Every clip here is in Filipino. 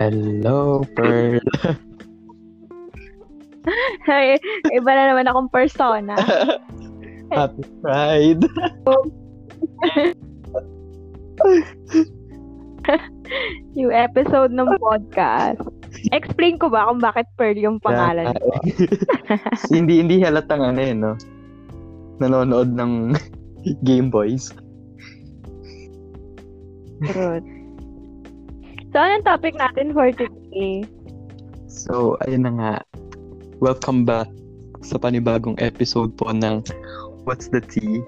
Hello, Pearl. Ay, iba na naman akong persona. Happy Pride. Yung episode ng podcast. Explain ko ba kung bakit Pearl yung pangalan ko? hindi hindi halatang ano eh, no? Nanonood ng Game Boys. Truth. So, anong topic natin for today? So, ayun na nga. Welcome back sa panibagong episode po ng What's the Tea?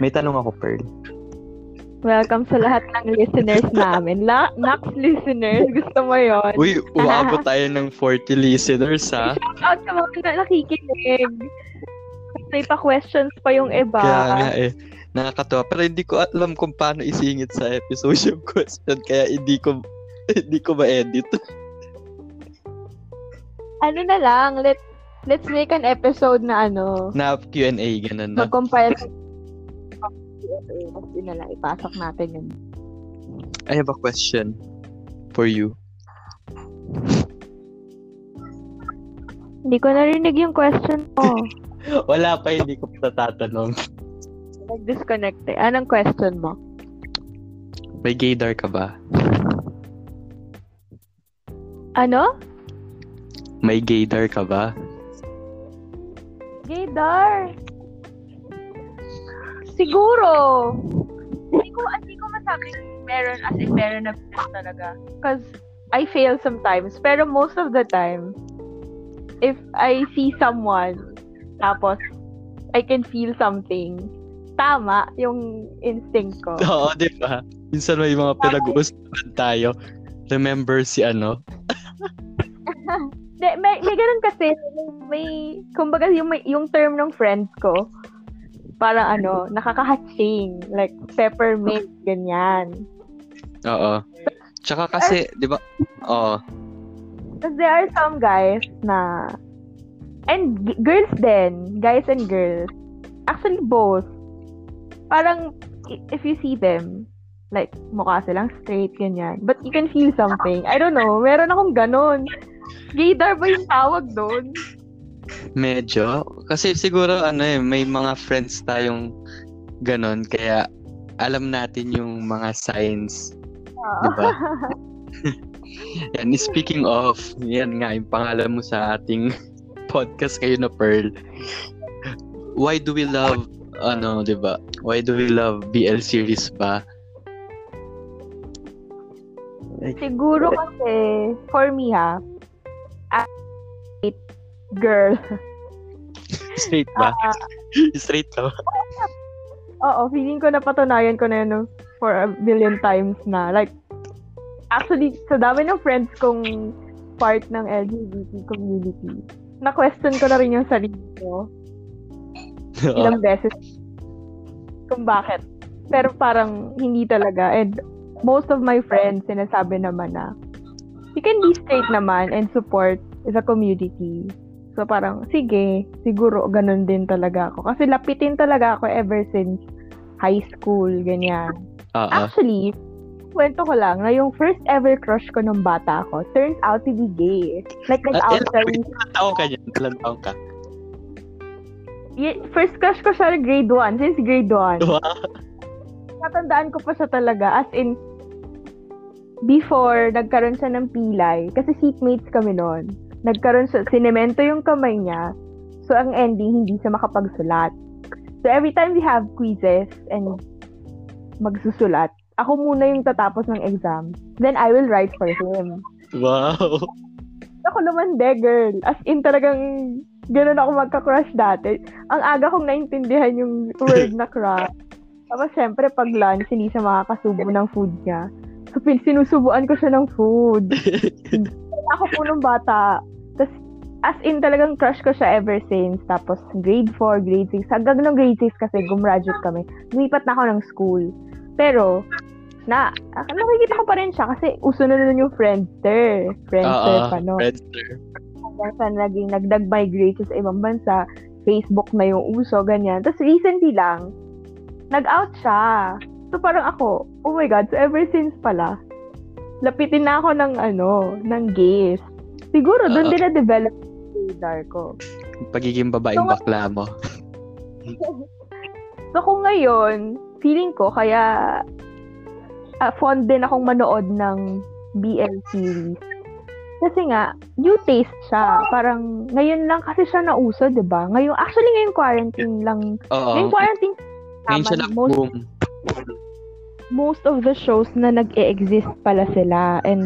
May tanong ako, Pearl. Welcome sa lahat ng listeners namin. La Nax listeners, gusto mo yon? Uy, uabot tayo ng 40 listeners, ha? Shout out sa mga na nakikinig. May pa-questions pa yung iba. Kaya nga eh, nakakatawa. Pero hindi ko alam kung paano isingit sa episode yung question. Kaya hindi ko, hindi ko ma-edit. Ano na lang, let let's make an episode na ano, Na Q&A, ganun na. mag-compile yun na lang, ipasok natin yun. I have a question for you. Hindi ko narinig yung question mo. Wala pa, hindi ko pa tatanong. Nag-disconnect eh. Anong question mo? May gaydar ka ba? Ano? May gaydar ka ba? Gaydar! Siguro. Hindi ko, hindi ko masabing meron as in meron na talaga. Because I fail sometimes. Pero most of the time, if I see someone, tapos I can feel something, tama yung instinct ko. Oo, di ba? Minsan may mga pinag-uusapan tayo. Remember si ano? De, may, may ganun kasi, may, kumbaga yung, may, yung term ng friends ko, para ano, nakakahatsing, like peppermint, ganyan. Oo. Tsaka kasi, di ba? Oo. Because there are some guys na, and g- girls din, guys and girls, actually both, parang, if you see them, like, mukha silang straight, ganyan. But you can feel something. I don't know, meron akong ganon. Gaydar ba yung tawag doon? Medyo. Kasi siguro, ano eh, may mga friends tayong ganon. Kaya, alam natin yung mga signs. Diba? Yan, speaking of, yan nga, yung pangalan mo sa ating podcast kayo na Pearl. Why do we love, ano, di ba? Why do we love BL series ba? Siguro kasi, for me ha, as a girl, Straight ba? ah, Straight ka ba? Oo, feeling ko napatunayan ko na yun no, for a billion times na. Like, actually, sa dami ng friends kong part ng LGBT community, na-question ko na rin yung sarili ko ilang beses kung bakit. Pero parang hindi talaga. And most of my friends, sinasabi naman na you can be straight naman and support the community. So parang, sige, siguro ganun din talaga ako. Kasi lapitin talaga ako ever since high school, ganyan. Oo. Actually, kwento ko lang na yung first ever crush ko nung bata ako turns out to be gay. Like, nag-out siya. Ilan taong ka niyan? Ilan taong ka? First crush ko siya grade 1, since grade 1. Wow. Natandaan ko pa siya talaga. As in, before, nagkaroon siya ng pilay. Kasi seatmates kami noon. Nagkaroon siya, sinemento yung kamay niya. So, ang ending, hindi siya makapagsulat. So, every time we have quizzes and magsusulat, ako muna yung tatapos ng exam. Then, I will write for him. Wow. Ako lumande, girl. As in, talagang ganun ako magka-crush dati. Ang aga kong naintindihan yung word na crush. Tapos, syempre, pag lunch, hindi siya makakasubo ng food niya. So, sinusubuan ko siya ng food. ako po nung bata. Tapos, as in, talagang crush ko siya ever since. Tapos, grade 4, grade 6. Hanggang ng grade 6 kasi gumraduate kami. Lumipat na ako ng school. Pero, na, ah, nakikita ko pa rin siya kasi uso na nun yung Friendster. Friendster Oo. pa, no? Friendster. hanggang sa naging nagdag-migrate sa ibang bansa, Facebook na yung uso, ganyan. Tapos recently lang, nag-out siya. So parang ako, oh my God, so ever since pala, lapitin na ako ng ano, ng gays. Siguro doon Oo. din na-develop yung radar ko. Pagiging babaeng So, bakla mo. So kung ngayon, feeling ko kaya ah, fond din akong manood ng BL series. Kasi nga, new taste siya. Parang, ngayon lang kasi siya nauso, di ba? Ngayon, actually, ngayon quarantine lang. Oo. Ngayon quarantine, Ngayon siya most, boom. most of the shows na nag-e-exist pala sila. And,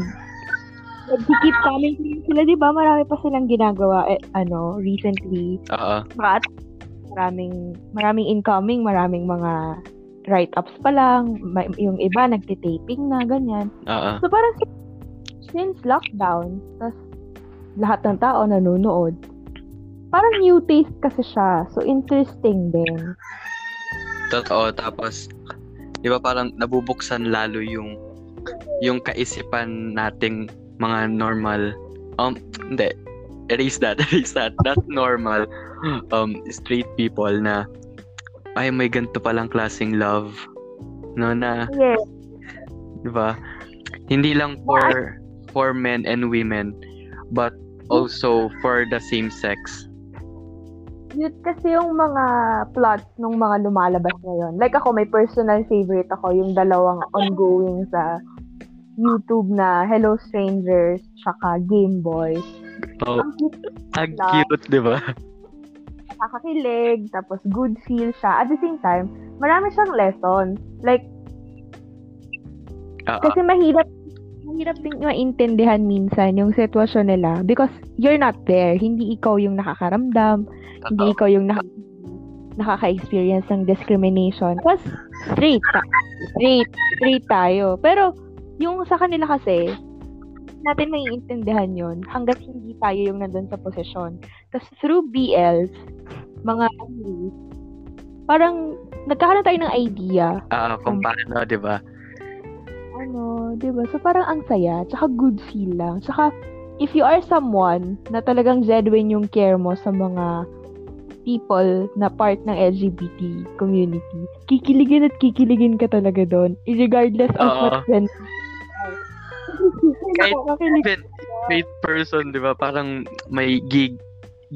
nag-keep coming sila, di ba? Marami pa silang ginagawa, eh, ano, recently. Oo. At maraming maraming incoming, maraming mga write-ups pa lang, may, yung iba nagtitaping na, ganyan. Oo. So parang si- since lockdown, tas lahat ng tao nanonood, parang new taste kasi siya. So interesting din. Totoo. Tapos, di ba parang nabubuksan lalo yung yung kaisipan nating mga normal um hindi erase that erase that not normal um straight people na ay may ganito palang klaseng love no na Yes. di ba hindi lang for for men and women but also for the same sex Yun kasi yung mga plots nung mga lumalabas ngayon. Like ako, may personal favorite ako, yung dalawang ongoing sa YouTube na Hello Strangers tsaka Game Boy. oh Ang cute, ang cute di ba nakakakilig, tapos good feel siya. At the same time, marami siyang lesson. Like, Oo. Kasi mahirap mahirap din maintindihan minsan yung sitwasyon nila because you're not there. Hindi ikaw yung nakakaramdam, hindi Totoo. ikaw yung naka- nakaka-experience ng discrimination. Tapos, straight. ta- Straight. Straight tayo. Pero, yung sa kanila kasi, natin maiintindihan yon hanggat hindi tayo yung nandun sa posisyon. Tapos, through BLs, mga parang nagkakaroon tayo ng idea Ah, kung paano di ba ano, 'di ba? So parang ang saya, tsaka good feel lang. Tsaka if you are someone na talagang genuine yung care mo sa mga people na part ng LGBT community, kikiligin at kikiligin ka talaga doon, regardless of Oo. what trend. Kahit- straight person, di ba? Parang may gig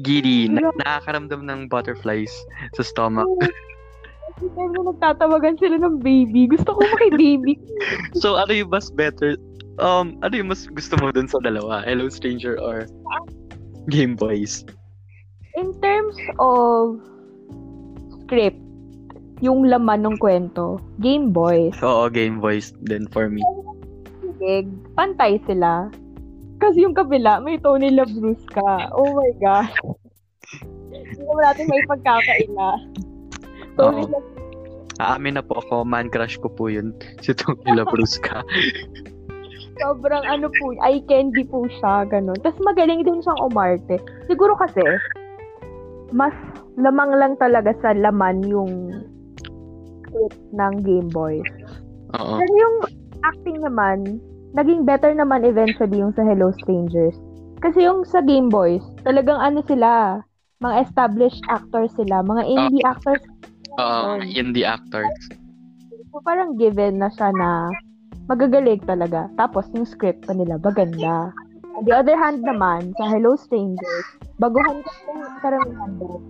giddy, na, nakakaramdam ng butterflies sa stomach. Na nagtatawagan sila ng baby, gusto ko maki-baby. So, ano yung mas better? Um, ano yung mas gusto mo dun sa dalawa? Hello Stranger or Game Boys? In terms of script, yung laman ng kwento, Game Boys, Oo, Game Boys din for me. pantay sila. Kasi yung kabila, may Tony Labrusca. Oh my gosh. Hindi naman natin may pagkakaila. Tony Oo. Labrusca. Aamin na po ako, man crush ko po yun. Si Tony Labrusca. Sobrang ano po, eye candy po siya, ganun. Tapos magaling din siyang umarte. Siguro kasi, mas lamang lang talaga sa laman yung script ng Game Boy. Oo. Pero yung acting naman, naging better naman eventually yung sa Hello Strangers. Kasi yung sa Game Boys, talagang ano sila, mga established actors sila, mga indie actors. Oo, indie actors. So parang given na siya na magagaling talaga. Tapos yung script pa nila, maganda. On the other hand naman, sa Hello Strangers, baguhan kasi yung karamihan doon.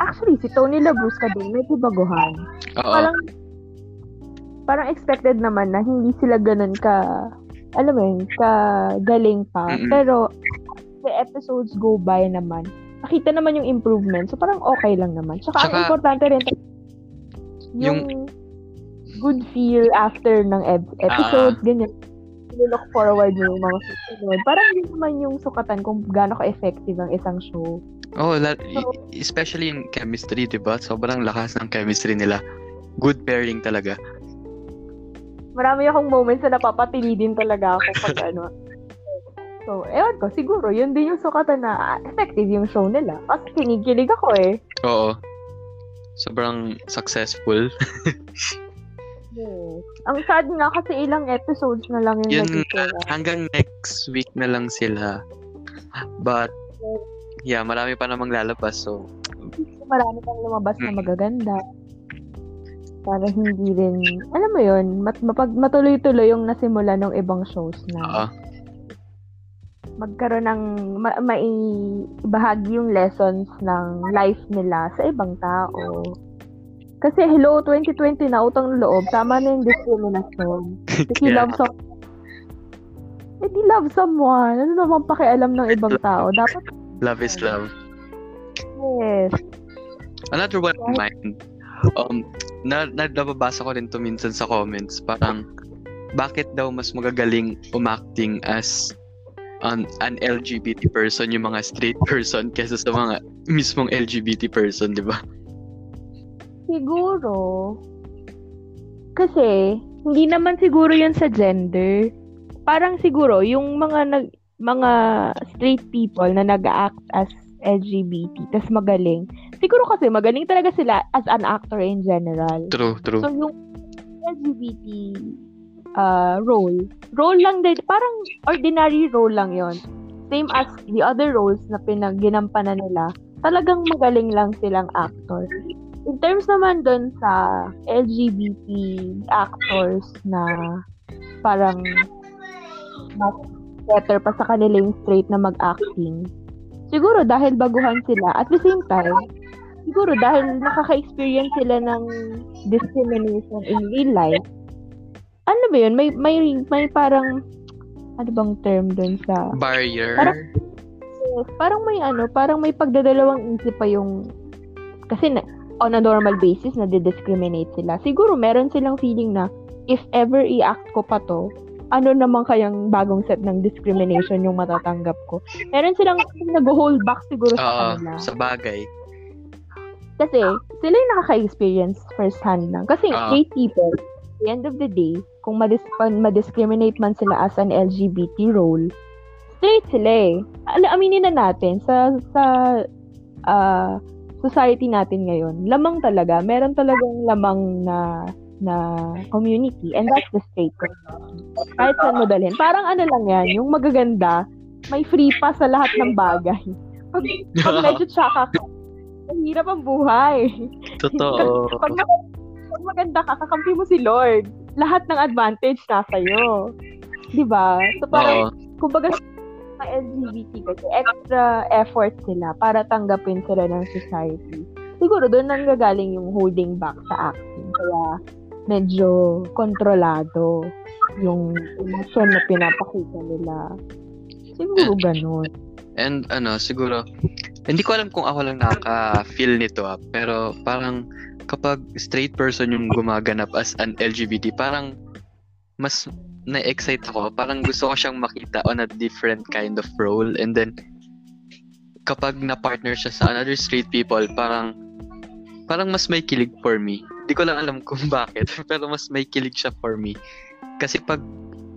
Actually, si Tony Labrusca din, medyo baguhan. Oo. parang parang expected naman na hindi sila ganun ka alam mo yun, ka galing pa. Mm-mm. Pero the episodes go by naman. Nakita naman yung improvement. So parang okay lang naman. Tsaka, ang Tsaka- importante rin yung, good feel after ng ep- episodes, ganyan. look forward mo yung mga susunod. Parang yun naman yung sukatan kung gaano ka-effective ang isang show. Oh, la- especially in chemistry, 'di ba? Sobrang lakas ng chemistry nila. Good pairing talaga. Marami akong moments na napapatili din talaga ako pag ano. So, ewan ko, siguro, yun din yung sukatan na ah, effective yung show nila. Kasi kinikilig ako eh. Oo. Sobrang successful. Ang sad nga kasi ilang episodes na lang yung Yun nagtitira. hanggang next week na lang sila. But yeah, marami pa namang lalabas so Marami pang lumabas na Mm. magaganda. Para hindi rin, alam mo yun, mat, mapag, matuloy-tuloy yung nasimula ng ibang shows na Oo. magkaroon ng, ma, maibahagi yung lessons ng life nila sa ibang tao. Kasi hello, 2020 na, utang loob, tama na yung discrimination. If you Kaya love someone, if you love someone, ano naman pakialam ng ibang tao? Dapat, love is love. yes. Another one of mine, um, na, na nababasa ko rin to minsan sa comments, parang, bakit daw mas magagaling umacting as an, an LGBT person yung mga straight person kesa sa mga mismong LGBT person, di ba? Siguro, kasi, hindi naman siguro yun sa gender. Parang siguro, yung mga nag, mga straight people na nag-act as LGBT, tas magaling. Siguro kasi magaling talaga sila as an actor in general. True, true. So, yung LGBT uh, role, role lang din, parang ordinary role lang yon Same as the other roles na pinagginampanan nila, talagang magaling lang silang actor. In terms naman dun sa LGBT actors na parang mas better pa sa kanila yung straight na mag-acting, siguro dahil baguhan sila, at the same time, siguro dahil nakaka-experience sila ng discrimination in real life, ano ba yun? May, may, may parang, ano bang term dun sa, Barrier. Parang- parang may ano, parang may pagdadalawang isip pa yung, kasi na, on a normal basis, na discriminate sila. Siguro meron silang feeling na, if ever i-act ko pa to, ano naman kayang bagong set ng discrimination yung matatanggap ko. Meron silang nag-hold back siguro sa Oo, kanila. sa bagay. Kasi, sila yung nakaka-experience first hand lang. Kasi, Ah. straight people, at the end of the day, kung madis- madiscriminate man sila as an LGBT role, straight sila eh. Al- aminin na natin, sa, sa ah, society natin ngayon, lamang talaga, meron talagang lamang na na community and that's the straight community. Kahit saan mo dalhin. Parang ano lang yan, yung magaganda, may free pa sa lahat ng bagay. Pag, pag medyo tsaka ka, mahirap ang buhay. Totoo. pag, pag maganda ka, kakampi mo si Lord. Lahat ng advantage nasa iyo. 'Di ba? So parang Oo. kumbaga sa LGBT kasi extra effort sila para tanggapin sila ng society. Siguro doon nang gagaling yung holding back sa acting. Kaya medyo kontrolado yung emotion na pinapakita nila. Siguro ganun. And ano, siguro, hindi ko alam kung ako lang nakaka-feel nito ah, pero parang kapag straight person yung gumaganap as an LGBT, parang mas na-excite ako. Parang gusto ko siyang makita on a different kind of role. And then, kapag na-partner siya sa another straight people, parang parang mas may kilig for me. Hindi ko lang alam kung bakit, pero mas may kilig siya for me. Kasi pag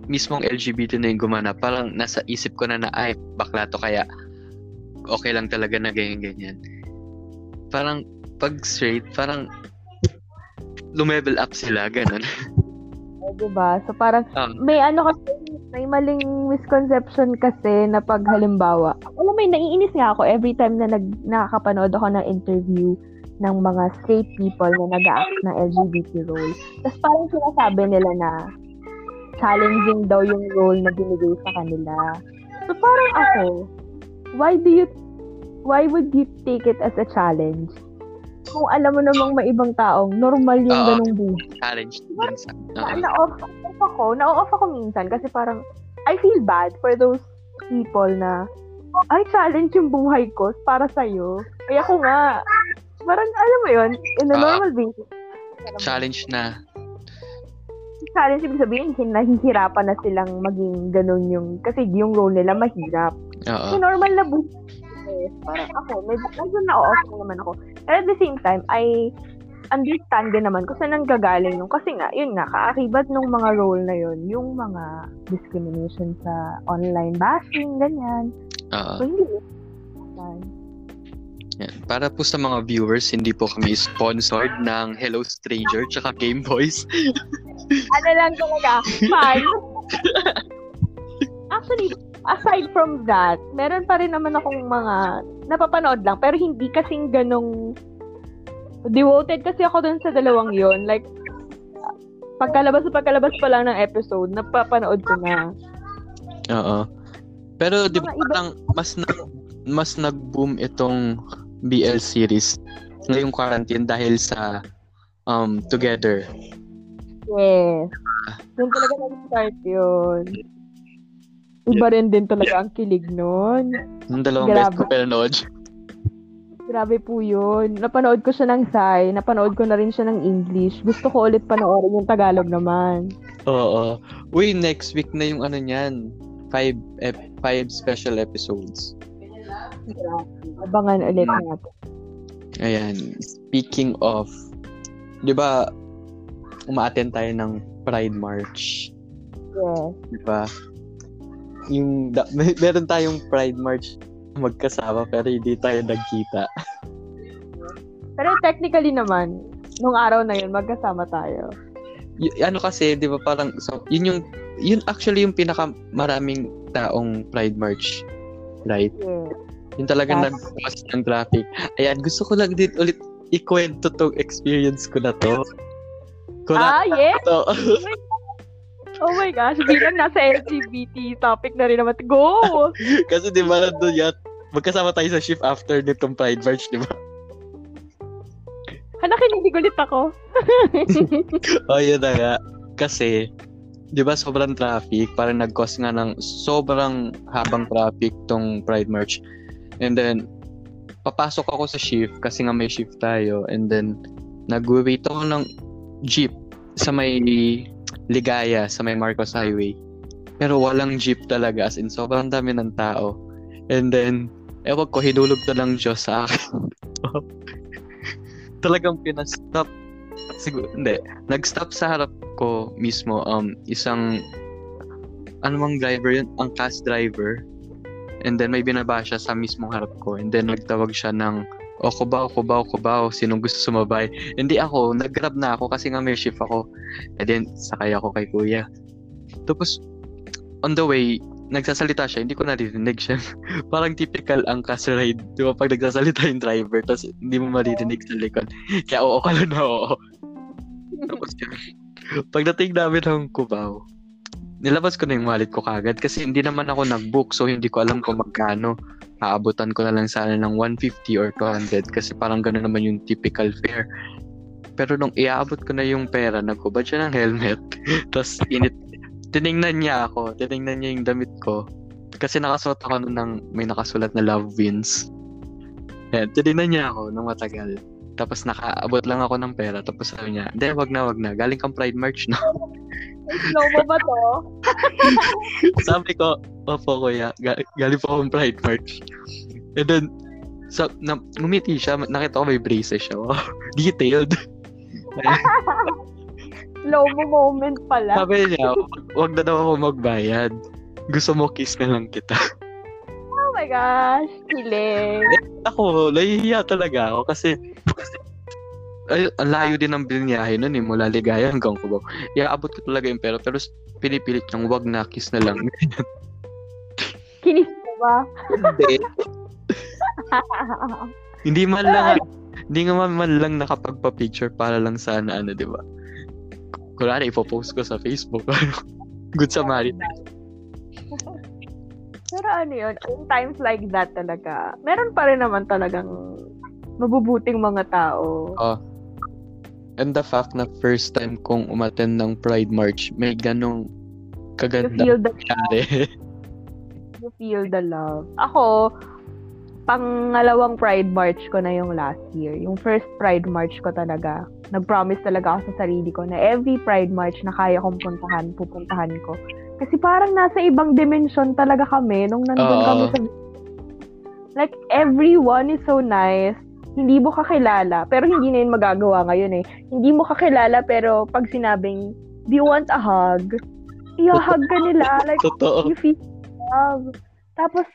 mismong LGBT na yung gumana, parang nasa isip ko na na, ay, bakla to kaya okay lang talaga na ganyan-ganyan. Parang, pag straight, parang lumevel up sila, ganun. Eh, diba? So parang Um, may ano kasi, may maling misconception kasi na pag halimbawa, alam mo, naiinis nga ako every time na nag, nakakapanood ako ng interview ng mga straight people na nag-act ng LGBT role. Tapos parang sinasabi nila na challenging daw yung role na binigay sa kanila. So parang ako, why do you, why would you take it as a challenge? Kung alam mo namang may ibang taong normal yung Oo. ganong buhay challenge din sa... na, Oo. na-off, off ako, na-off ako minsan kasi parang I feel bad for those people na ay, challenge yung buhay ko para sa'yo. Kaya ko nga, parang alam mo yun, in a Ah. normal basis, challenge na. challenge ibig sabihin, hin- nahihirapan na silang maging ganun yung, kasi yung role nila mahirap. Oo. Kasi normal na buhay. eh. Parang ako, medyo, medyo na-off ko naman ako. Pero at the same time, I understand din naman kung saan nanggagaling yung, kasi nga, yun nga, kaakibat nung mga role na yun, yung mga discrimination sa online bashing, ganyan. Oo. So, hindi. Yan. Para po sa mga viewers, hindi po kami sponsored ng Hello Stranger tsaka Game Boys. ano lang talaga, fun. Actually, aside from that, meron pa rin naman akong mga napapanood lang, pero hindi kasing ganong devoted kasi ako dun sa dalawang yon Like, pagkalabas pagkalabas pa lang ng episode, napapanood ko na. Oo. Pero di ba parang mas na, mas nag-boom itong BL series ngayong quarantine dahil sa um Together. Yes. Doon talaga nag-start yun. Iba rin din talaga ang kilig nun. Yung dalawang Grabe. best ko pinanood. Grabe po yun. Napanood ko siya ng Thai. Napanood ko na rin siya ng English. Gusto ko ulit panoorin yung Tagalog naman. Oo. Uy, next week na yung ano niyan. Five, ep- five special episodes. Abangan ulit natin. Ayan. Speaking of, di ba, umaattend tayo ng Pride March. Yes. Di ba? Yung, da, may, meron tayong Pride March magkasama pero hindi tayo nagkita. pero technically naman, nung araw na yun, magkasama tayo. Y- ano kasi, di ba parang, so, yun yung, yun actually yung pinaka maraming taong Pride March. Right? Yeah. Yun talaga yes. nag-cause ng traffic. Ayan, gusto ko lang din ulit ikwento tong experience ko na to. Kung ah, yes! To. Oh my gosh, bilang nasa LGBT topic na rin naman. Go! Kasi di ba nandun yan, magkasama tayo sa shift after nitong Pride March, di ba? Hala, kinilig ulit ako. oh, yun na nga. Kasi, di ba sobrang traffic, parang nag-cause nga ng sobrang habang traffic tong Pride March. And then, papasok ako sa shift kasi nga may shift tayo. And then, nag-wait ako ng jeep sa may Ligaya sa may Marcos Highway. Pero walang jeep talaga as in sobrang dami ng tao. And then, ewan ko, hinulog na lang Diyos sa akin. Talagang pinastop. Siguro, hindi. Nag-stop sa harap ko mismo um isang ano driver yun? Ang cast driver. And then may binaba siya sa mismong harap ko. And then nagtawag siya ng o kubaw, kubaw, kubaw, sinong gusto sumabay. Hindi ako, nag-grab na ako kasi nga may shift ako. And then, sakay ako kay kuya. Tapos, on the way, nagsasalita siya, hindi ko naririnig siya. Parang typical ang cast ride. Di ba, pag nagsasalita yung driver, tapos hindi mo maririnig sa likod. Kaya oo ka na oo. Tapos. Pagdating namin ng Cubao, nilabas ko na yung wallet ko kagad kasi hindi naman ako nag-book so hindi ko alam kung magkano aabutan ko na lang sana ng 150 or 200 kasi parang gano'n naman yung typical fare. Pero nung iaabot ko na yung pera, nagkubad siya ng helmet. Tapos init, tiningnan niya ako, tiningnan niya yung damit ko. Kasi nakasuot ako ng may nakasulat na love wins. Yan, tiningnan niya ako nung matagal. Tapos nakaabot lang ako ng pera. Tapos sabi niya, hindi, wag na, wag na. Galing kang Pride March, no? Slow mo ba to? sabi ko, opo kuya, galing po akong Pride March. And then, sa, na, ngumiti siya, nakita ko may braces siya. Wow, detailed. Slow mo moment pala. Sabi niya, wag, wag na daw ako magbayad. Gusto mo kiss na lang kita. My gosh, kilig. ako, nahihiya talaga ako kasi ay, ang layo din ng binyahe nun eh, mula Ligaya hanggang Cubao. Iaabot ko talaga yung pera, pero pinipilit niyang wag na, kiss na lang. Kinis mo ba? Hindi. hindi man lang, hindi nga man, man lang nakapagpa-picture para lang sana, ano, di ba? Kunwari, ipopost ko sa Facebook. Good Samaritan. Pero ano yun, in times like that talaga, meron pa rin naman talagang mabubuting mga tao. Oh. And the fact na first time kong umattend ng Pride March, may ganong kaganda you feel the you feel the love. Ako, pangalawang Pride March ko na yung last year. Yung first Pride March ko talaga, nag-promise talaga ako sa sarili ko na every Pride March na kaya kong puntahan, pupuntahan ko. Kasi parang nasa ibang dimension talaga kami nung nandun uh, kami sa... Like, everyone is so nice hindi mo kakilala, pero hindi na yun magagawa ngayon eh. Hindi mo kakilala, pero pag sinabing, do you want a hug? I-hug ka nila. Like, Totoo. you feel love. Tapos,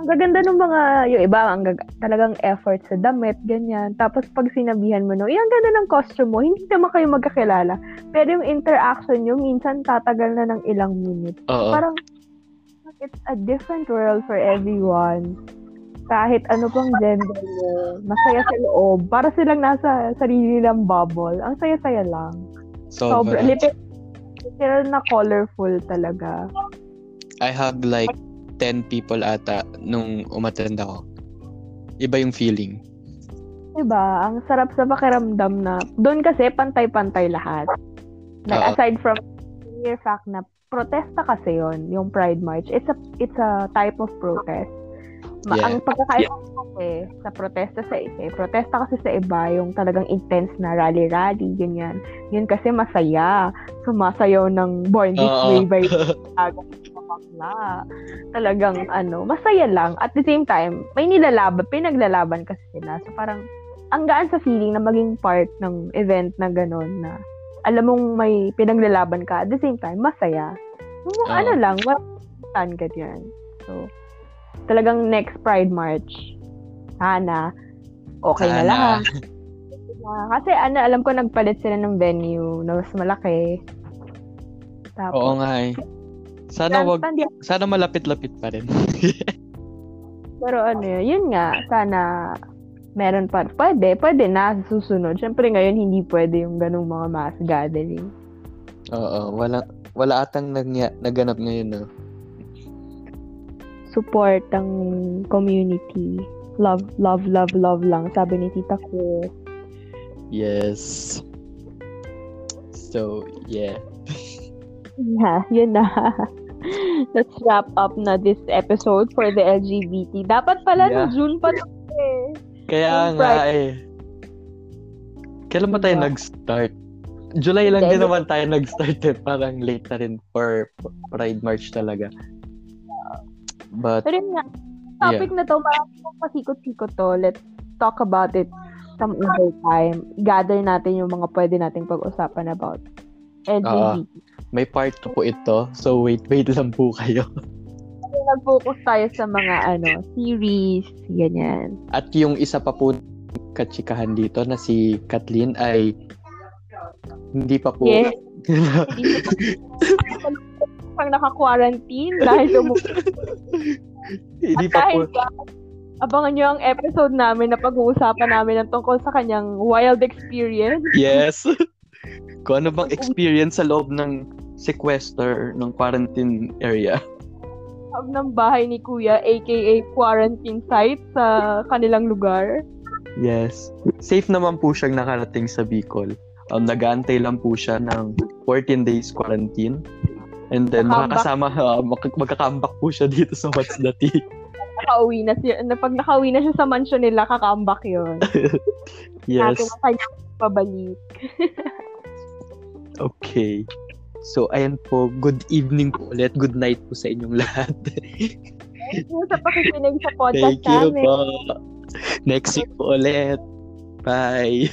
ang gaganda ng mga, yung iba, ang gag- talagang effort sa damit, ganyan. Tapos, pag sinabihan mo, no, yung ganda ng costume mo, hindi naman kayo magkakilala. Pero yung interaction nyo, minsan tatagal na ng ilang minutes. Uh-oh. Parang, it's a different world for everyone kahit ano pang gender mo, masaya sa loob. Para silang nasa sarili nilang bubble. Ang saya-saya lang. Sobra. Sobra. Literal, na colorful talaga. I hugged like 10 people ata nung umattend ako. Iba yung feeling. Diba? Ang sarap sa pakiramdam na doon kasi pantay-pantay lahat. Like, Oo. aside from the mere fact na protesta kasi yon yung Pride March. It's a it's a type of protest. Ma- Yeah. Ang pagkakaiba kasi sa protesta sa isa, eh, protesta kasi sa iba yung talagang intense na rally-rally, ganyan. Yun kasi masaya. Sumasayaw ng Born This Oo. Way by bakla. Talagang ano, masaya lang. At the same time, may nilalaban, pinaglalaban kasi sila. So parang, ang gaan sa feeling na maging part ng event na gano'n na alam mong may pinaglalaban ka. At the same time, masaya. Yung Oo. ano lang, watan ganyan. So, talagang next Pride March, sana, okay na Sana. lahat. Ah, kasi ano, alam ko nagpalit sila ng venue na mas malaki. Tapos, Oo nga eh. Sana wag, sana malapit-lapit pa rin. Pero ano yun, yun nga, sana meron pa. Pwede, pwede na susunod. Siyempre ngayon, hindi pwede yung ganung mga mass gathering. Oo, wala wala atang nagnya, naganap ngayon, no. Support ang community. Love, love, love, love lang. Sabi ni Tita ko. Yes. So, yeah. Yeah, yun na. Let's wrap up na this episode for the LGBT. Dapat pala Yeah. no June pa to eh. Kaya Yung nga Pride. eh. Kailan ba tayo Diba? nag-start? July lang Hindi. din naman tayo nag-start eh. Parang late na rin for Pride March talaga. But, Pero yun nga, topic na to, marami pong pasikot-sikot to. Let's talk about it some other time. Gather natin yung mga pwede nating pag-usapan about LGBT. may part 2 po ito. So, wait, wait lang po kayo. Nag-focus tayo sa mga ano, series, ganyan. At yung isa pa po katsikahan dito na si Kathleen ay hindi pa po Yes. Pang naka-quarantine dahil tumu- hindi At pa po abangan nyo ang episode namin na pag-uusapan namin ng tungkol sa kanyang wild experience. Yes. Kung ano bang experience sa loob ng sequester ng quarantine area. Loob ng bahay ni Kuya, aka quarantine site sa kanilang lugar. Yes. Safe naman po siyang nakarating sa Bicol. Um, nag-aantay lang po siya ng 14 days quarantine. And then makakasama, uh, mag- magkakambak po siya dito sa What's the Tea. Nakauwi na siya. Na pag nakauwi na siya sa mansion nila, kakambak yun. Yes. Natin kanyang pabalik. Okay. So, ayan po. Good evening po ulit. Good night po sa inyong lahat. Thank you sa pakikinig sa podcast Thank you namin. po. Next week po ulit. Bye.